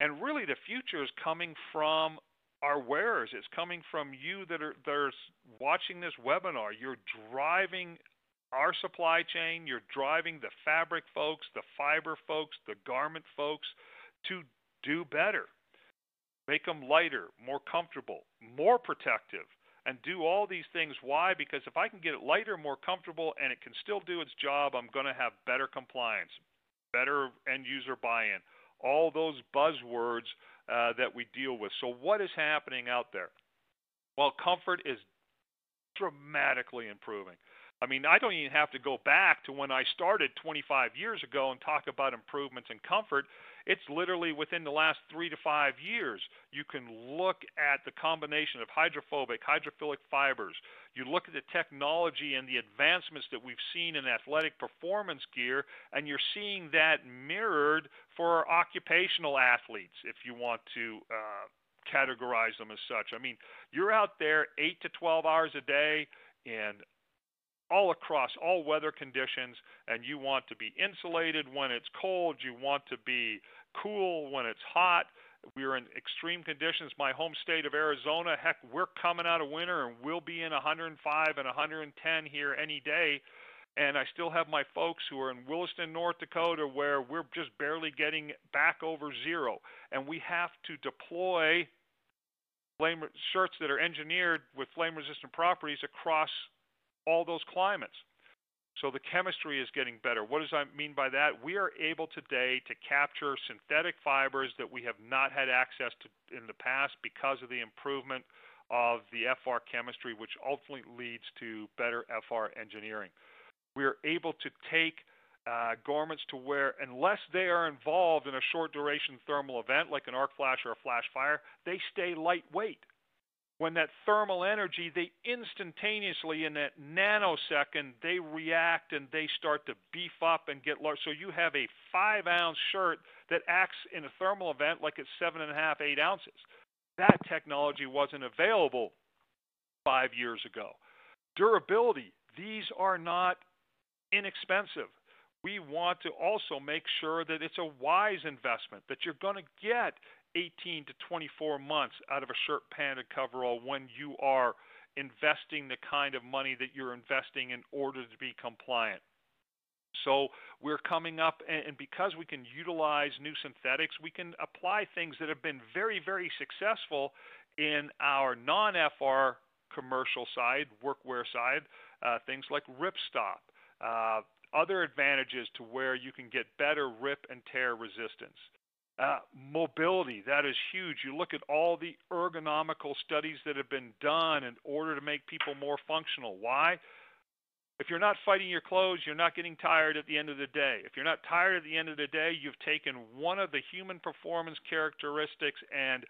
And really, the future is coming from our wearers. It's coming from you that are that are watching this webinar. You're driving our supply chain. You're driving the fabric folks, the fiber folks, the garment folks to do better. Make them lighter, more comfortable, more protective, and do all these things. Why? Because if I can get it lighter, more comfortable, and it can still do its job, I'm going to have better compliance, better end user buy in, all those buzzwords uh, that we deal with. So, what is happening out there? Well, comfort is dramatically improving. I mean, I don't even have to go back to when I started 25 years ago and talk about improvements in comfort. It's literally within the last three to five years. You can look at the combination of hydrophobic, hydrophilic fibers. You look at the technology and the advancements that we've seen in athletic performance gear, and you're seeing that mirrored for our occupational athletes, if you want to uh, categorize them as such. I mean, you're out there 8 to 12 hours a day in all across all weather conditions, and you want to be insulated when it's cold, you want to be cool when it's hot. We're in extreme conditions. My home state of Arizona, heck, we're coming out of winter and we'll be in 105 and 110 here any day. And I still have my folks who are in Williston, North Dakota, where we're just barely getting back over zero. And we have to deploy flame shirts that are engineered with flame resistant properties across all those climates. So the chemistry is getting better. What does I mean by that? We are able today to capture synthetic fibers that we have not had access to in the past because of the improvement of the FR chemistry, which ultimately leads to better FR engineering. We are able to take uh, garments to where, unless they are involved in a short duration thermal event like an arc flash or a flash fire, they stay lightweight when that thermal energy, they instantaneously, in that nanosecond, they react and they start to beef up and get large. So you have a five ounce shirt that acts in a thermal event like it's seven and a half, eight ounces. That technology wasn't available five years ago. Durability, these are not inexpensive. We want to also make sure that it's a wise investment, that you're going to get 18 to 24 months out of a shirt, pant, and coverall when you are investing the kind of money that you're investing in order to be compliant. So we're coming up, and because we can utilize new synthetics, we can apply things that have been very, very successful in our non-FR commercial side, workwear side, uh, things like ripstop, uh, other advantages to where you can get better rip and tear resistance. Uh, mobility, that is huge. You look at all the ergonomical studies that have been done in order to make people more functional. Why? If you're not fighting your clothes, you're not getting tired at the end of the day. If you're not tired at the end of the day, you've taken one of the human performance characteristics and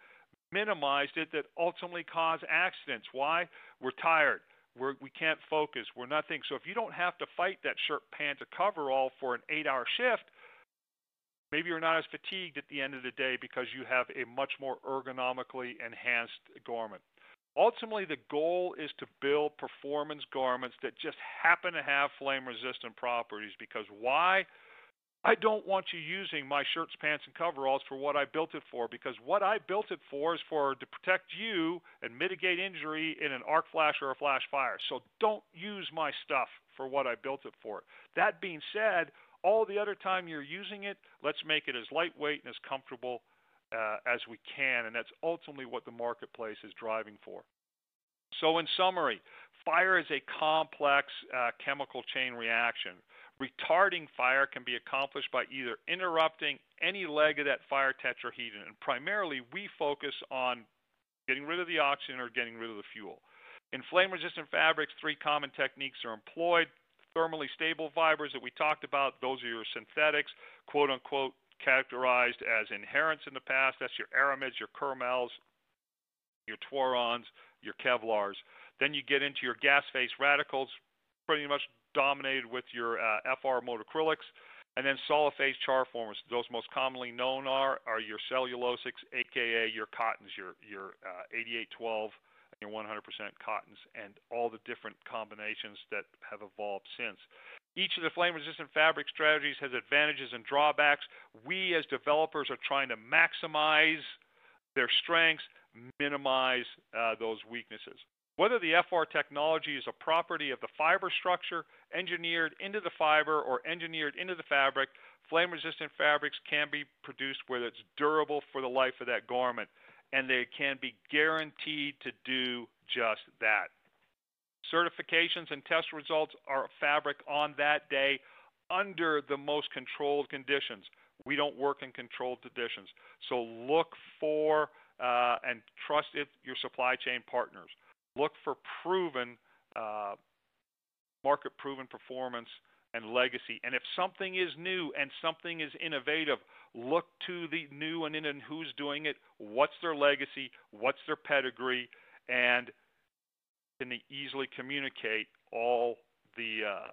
minimized it that ultimately cause accidents. Why? We're tired. We're, we can't focus. We're nothing. So if you don't have to fight that shirt, pants, or coverall for an eight-hour shift, maybe you're not as fatigued at the end of the day because you have a much more ergonomically enhanced garment. Ultimately, the goal is to build performance garments that just happen to have flame resistant properties because why? I don't want you using my shirts, pants, and coveralls for what I built it for because what I built it for is for to protect you and mitigate injury in an arc flash or a flash fire. So don't use my stuff for what I built it for. That being said, all the other time you're using it, let's make it as lightweight and as comfortable uh, as we can, and that's ultimately what the marketplace is driving for. So, in summary, fire is a complex uh, chemical chain reaction. Retarding fire can be accomplished by either interrupting any leg of that fire tetrahedron, and primarily we focus on getting rid of the oxygen or getting rid of the fuel. In flame resistant fabrics, three common techniques are employed. Thermally stable fibers that we talked about, those are your synthetics, quote unquote, characterized as inherents in the past. That's your aramids, your Kermels, your Twarons, your Kevlars. Then you get into your gas phase radicals, pretty much dominated with your uh, FR modacrylics. And then solid phase char formers. Those most commonly known are are your cellulosics, aka your cottons, your your uh, 8812 and your 100% cottons, and all the different combinations that have evolved since. Each of the flame resistant fabric strategies has advantages and drawbacks. We as developers are trying to maximize their strengths, minimize uh, those weaknesses. Whether the FR technology is a property of the fiber structure, engineered into the fiber, or engineered into the fabric, flame resistant fabrics can be produced where it's durable for the life of that garment, and they can be guaranteed to do just that. Certifications and test results are fabric on that day under the most controlled conditions. We don't work in controlled conditions. So look for uh, and trust it, your supply chain partners. Look for proven, uh, market proven performance and legacy. And if something is new and something is innovative, look to the new and in and who's doing it, what's their legacy, what's their pedigree, and can they easily communicate all the uh,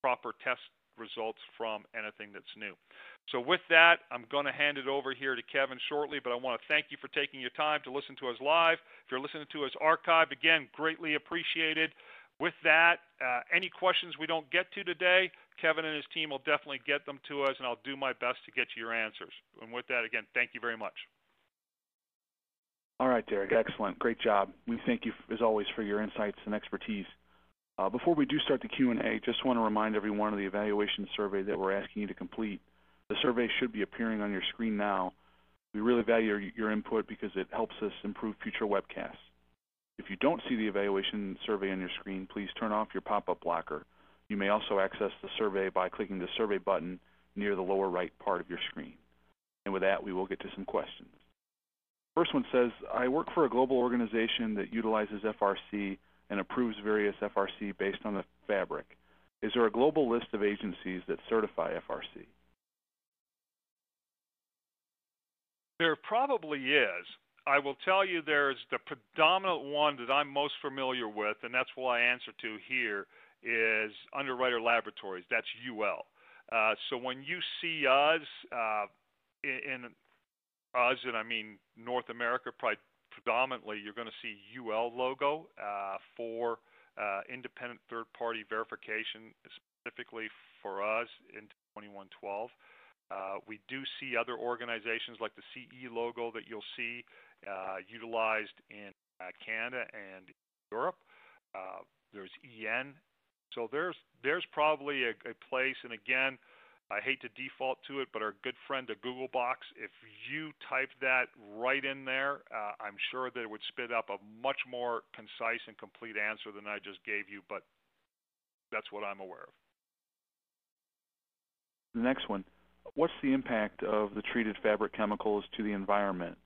proper test results from anything that's new. So with that, I'm going to hand it over here to Kevin shortly, but I want to thank you for taking your time to listen to us live. If you're listening to us archived, again, greatly appreciated. With that, uh, any questions we don't get to today, Kevin and his team will definitely get them to us, and I'll do my best to get you your answers. And with that, again, thank you very much. All right, Derek, excellent. Great job. We thank you, as always, for your insights and expertise. Uh, before we do start the Q&A, just want to remind everyone of the evaluation survey that we're asking you to complete. The survey should be appearing on your screen now. We really value your, your input because it helps us improve future webcasts. If you don't see the evaluation survey on your screen, please turn off your pop-up blocker. You may also access the survey by clicking the survey button near the lower right part of your screen. And with that, we will get to some questions. First one says, I work for a global organization that utilizes FRC and approves various FRC based on the fabric. Is there a global list of agencies that certify FRC? There probably is. I will tell you there's the predominant one that I'm most familiar with, and that's what I answer to here, is Underwriter Laboratories. That's UL. Uh, so when you see us uh, in, in us, and I mean North America, probably predominantly, you're going to see UL logo uh, for uh, independent third-party verification, specifically for us in 2112. Uh, we do see other organizations like the CE logo that you'll see uh, utilized in Canada and Europe. There's EN. So there's there's probably a, a place, and again, I hate to default to it, but our good friend, the Google box, if you type that right in there, uh, I'm sure that it would spit up a much more concise and complete answer than I just gave you, but that's what I'm aware of. The next one What's the impact of the treated fabric chemicals to the environment?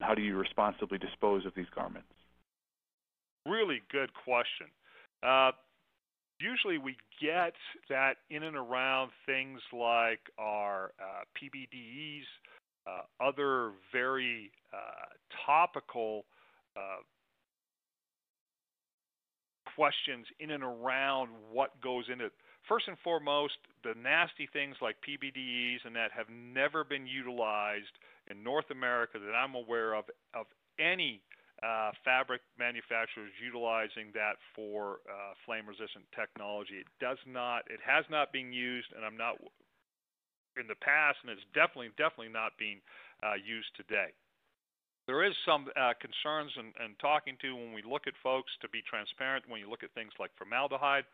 How do you responsibly dispose of these garments? Really good question. Uh, usually we get that in and around things like our uh, PBDEs, uh, other very uh, topical uh, questions in and around what goes into it. First and foremost, the nasty things like PBDEs and that have never been utilized in North America that I'm aware of of any uh, fabric manufacturers utilizing that for uh, flame resistant technology. It does not, it has not been used, and I'm not in the past, and it's definitely, definitely not being uh, used today. There is some uh, concerns and, and talking to when we look at folks to be transparent when you look at things like formaldehyde.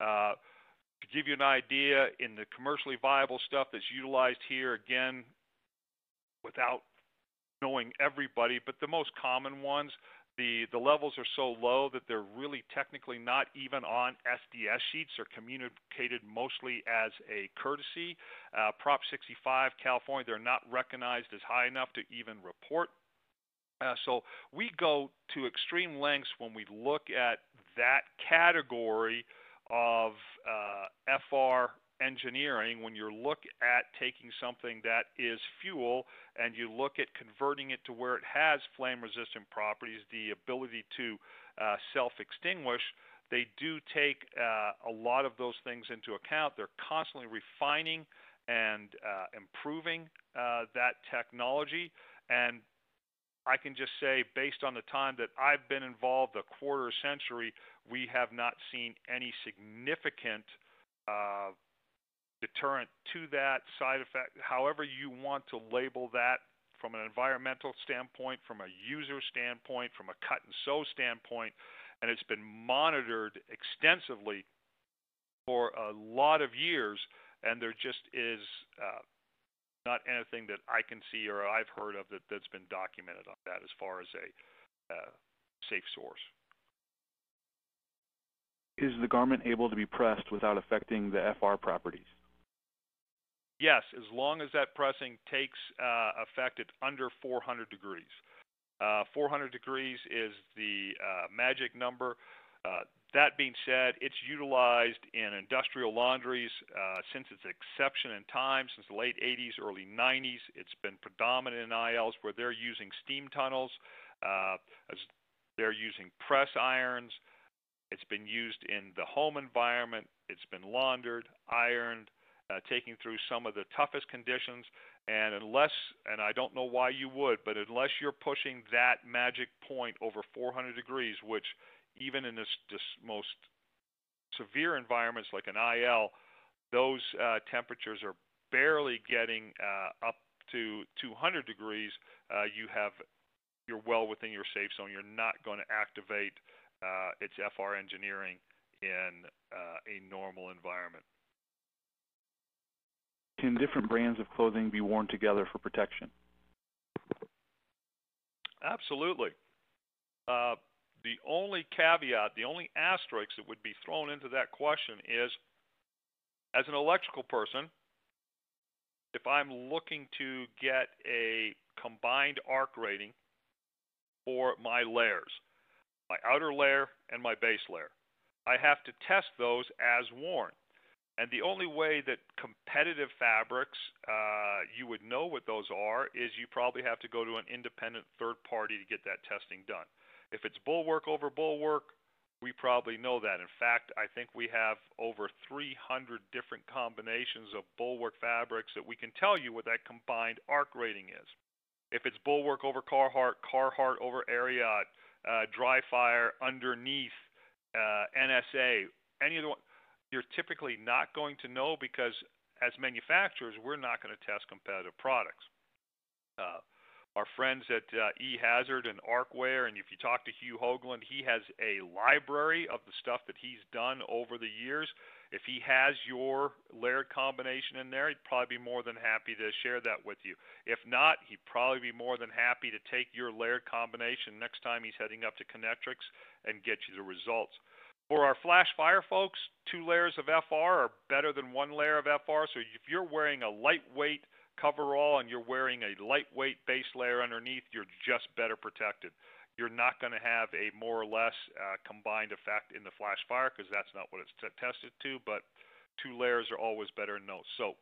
Uh, to give you an idea, in the commercially viable stuff that's utilized here, again, without knowing everybody, but the most common ones, the the levels are so low that they're really technically not even on SDS sheets. They're communicated mostly as a courtesy. Uh, Prop 65, California, they're not recognized as high enough to even report. Uh, so we go to extreme lengths when we look at that category of uh, FR engineering when you look at taking something that is fuel and you look at converting it to where it has flame resistant properties, the ability to uh, self extinguish, they do take uh, a lot of those things into account. They're constantly refining and uh, improving uh, that technology. And I can just say, based on the time that I've been involved, a quarter century, we have not seen any significant uh, deterrent to that side effect, however you want to label that from an environmental standpoint, from a user standpoint, from a cut and sew standpoint, and it's been monitored extensively for a lot of years, and there just is uh, not anything that I can see or I've heard of that, that's been documented on that as far as a uh, safe source. Is the garment able to be pressed without affecting the FR properties? Yes, as long as that pressing takes uh, effect at under 400 degrees. Uh, 400 degrees is the uh, magic number. Uh, that being said, it's utilized in industrial laundries uh, since its inception in time, since the late 80s, early 90s. It's been predominant in ILs where they're using steam tunnels, uh, they're using press irons. It's been used in the home environment. It's been laundered, ironed, uh, taking through some of the toughest conditions. And unless, and I don't know why you would, but unless you're pushing that magic point over 400 degrees, which even in this, this most severe environments like an IL, those uh, temperatures are barely getting uh, up to 200 degrees. Uh, you have you're well within your safe zone. You're not going to activate uh, its FR engineering in uh, a normal environment. Can different brands of clothing be worn together for protection? Absolutely. Uh, the only caveat, the only asterisk that would be thrown into that question is as an electrical person, if I'm looking to get a combined arc rating for my layers, my outer layer and my base layer, I have to test those as worn. And the only way that competitive fabrics, uh, you would know what those are, is you probably have to go to an independent third party to get that testing done. If it's bulwark over bulwark, we probably know that. In fact, I think we have over 300 different combinations of bulwark fabrics that we can tell you what that combined arc rating is. If it's bulwark over Carhartt, Carhartt over Ariat, uh, DriFire underneath uh, NSA, any of the you're typically not going to know because as manufacturers, we're not going to test competitive products. Uh, our friends at uh, eHazard and Arcwear, and if you talk to Hugh Hoagland, he has a library of the stuff that he's done over the years. If he has your layered combination in there, he'd probably be more than happy to share that with you. If not, he'd probably be more than happy to take your layered combination next time he's heading up to Kinectrics and get you the results. For our flash fire folks, two layers of FR are better than one layer of FR. So if you're wearing a lightweight coverall and you're wearing a lightweight base layer underneath, you're just better protected. You're not going to have a more or less uh, combined effect in the flash fire because that's not what it's t- tested to. But two layers are always better than no. So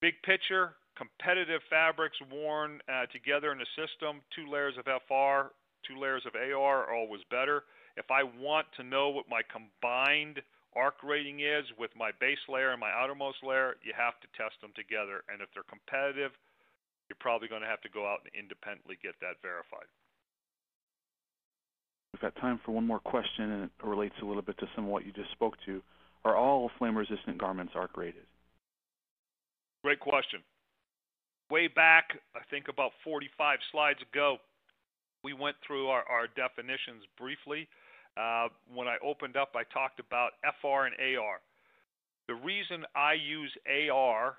big picture, competitive fabrics worn uh, together in a system, two layers of FR, two layers of AR are always better. If I want to know what my combined arc rating is with my base layer and my outermost layer, you have to test them together. And if they're competitive, you're probably going to have to go out and independently get that verified. We've got time for one more question, and it relates a little bit to some of what you just spoke to. Are all flame-resistant garments arc rated? Great question. Way back, I think about 45 slides ago, we went through our, our definitions briefly. Uh, when I opened up, I talked about FR and AR. The reason I use AR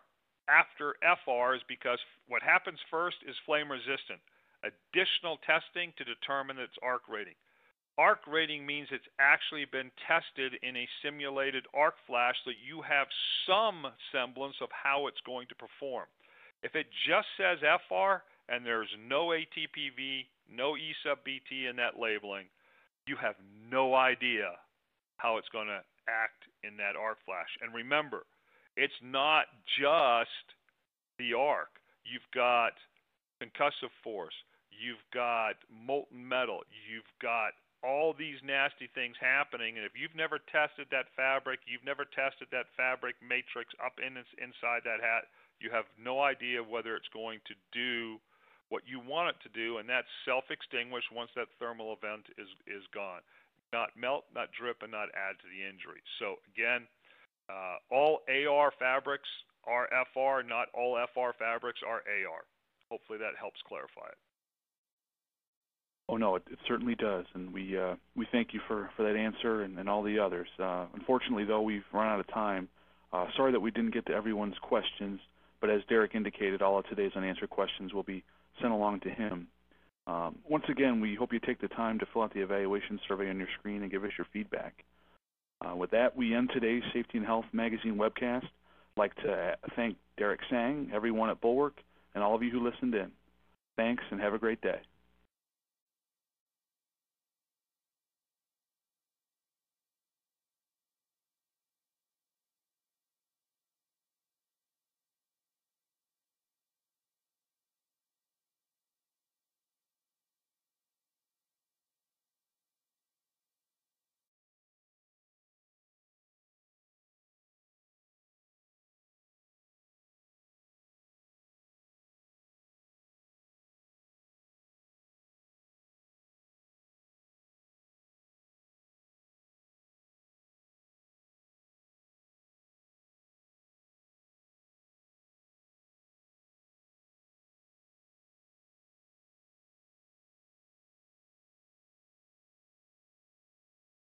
after FR is because what happens first is flame resistant. additional testing to determine its arc rating. Arc rating means it's actually been tested in a simulated arc flash so you have some semblance of how it's going to perform. If it just says FR and there's no ATPV, no E sub BT in that labeling, you have no idea how it's going to act in that arc flash. And remember, it's not just the arc. You've got concussive force, you've got molten metal, you've got all these nasty things happening. And if you've never tested that fabric, you've never tested that fabric matrix up in inside that hat, you have no idea whether it's going to do what you want it to do, and that's self-extinguish once that thermal event is is gone. Not melt, not drip, and not add to the injury. So again, uh, all AR fabrics are FR, not all FR fabrics are AR. Hopefully that helps clarify it. Oh no, it, it certainly does, and we uh, we thank you for, for that answer and, and all the others. Uh, unfortunately, though, we've run out of time. Uh, sorry that we didn't get to everyone's questions, but as Derek indicated, all of today's unanswered questions will be sent along to him. Um, once again, we hope you take the time to fill out the evaluation survey on your screen and give us your feedback. Uh, with that, we end today's Safety and Health Magazine webcast. I'd like to thank Derek Sang, everyone at Bulwark, and all of you who listened in. Thanks, and have a great day.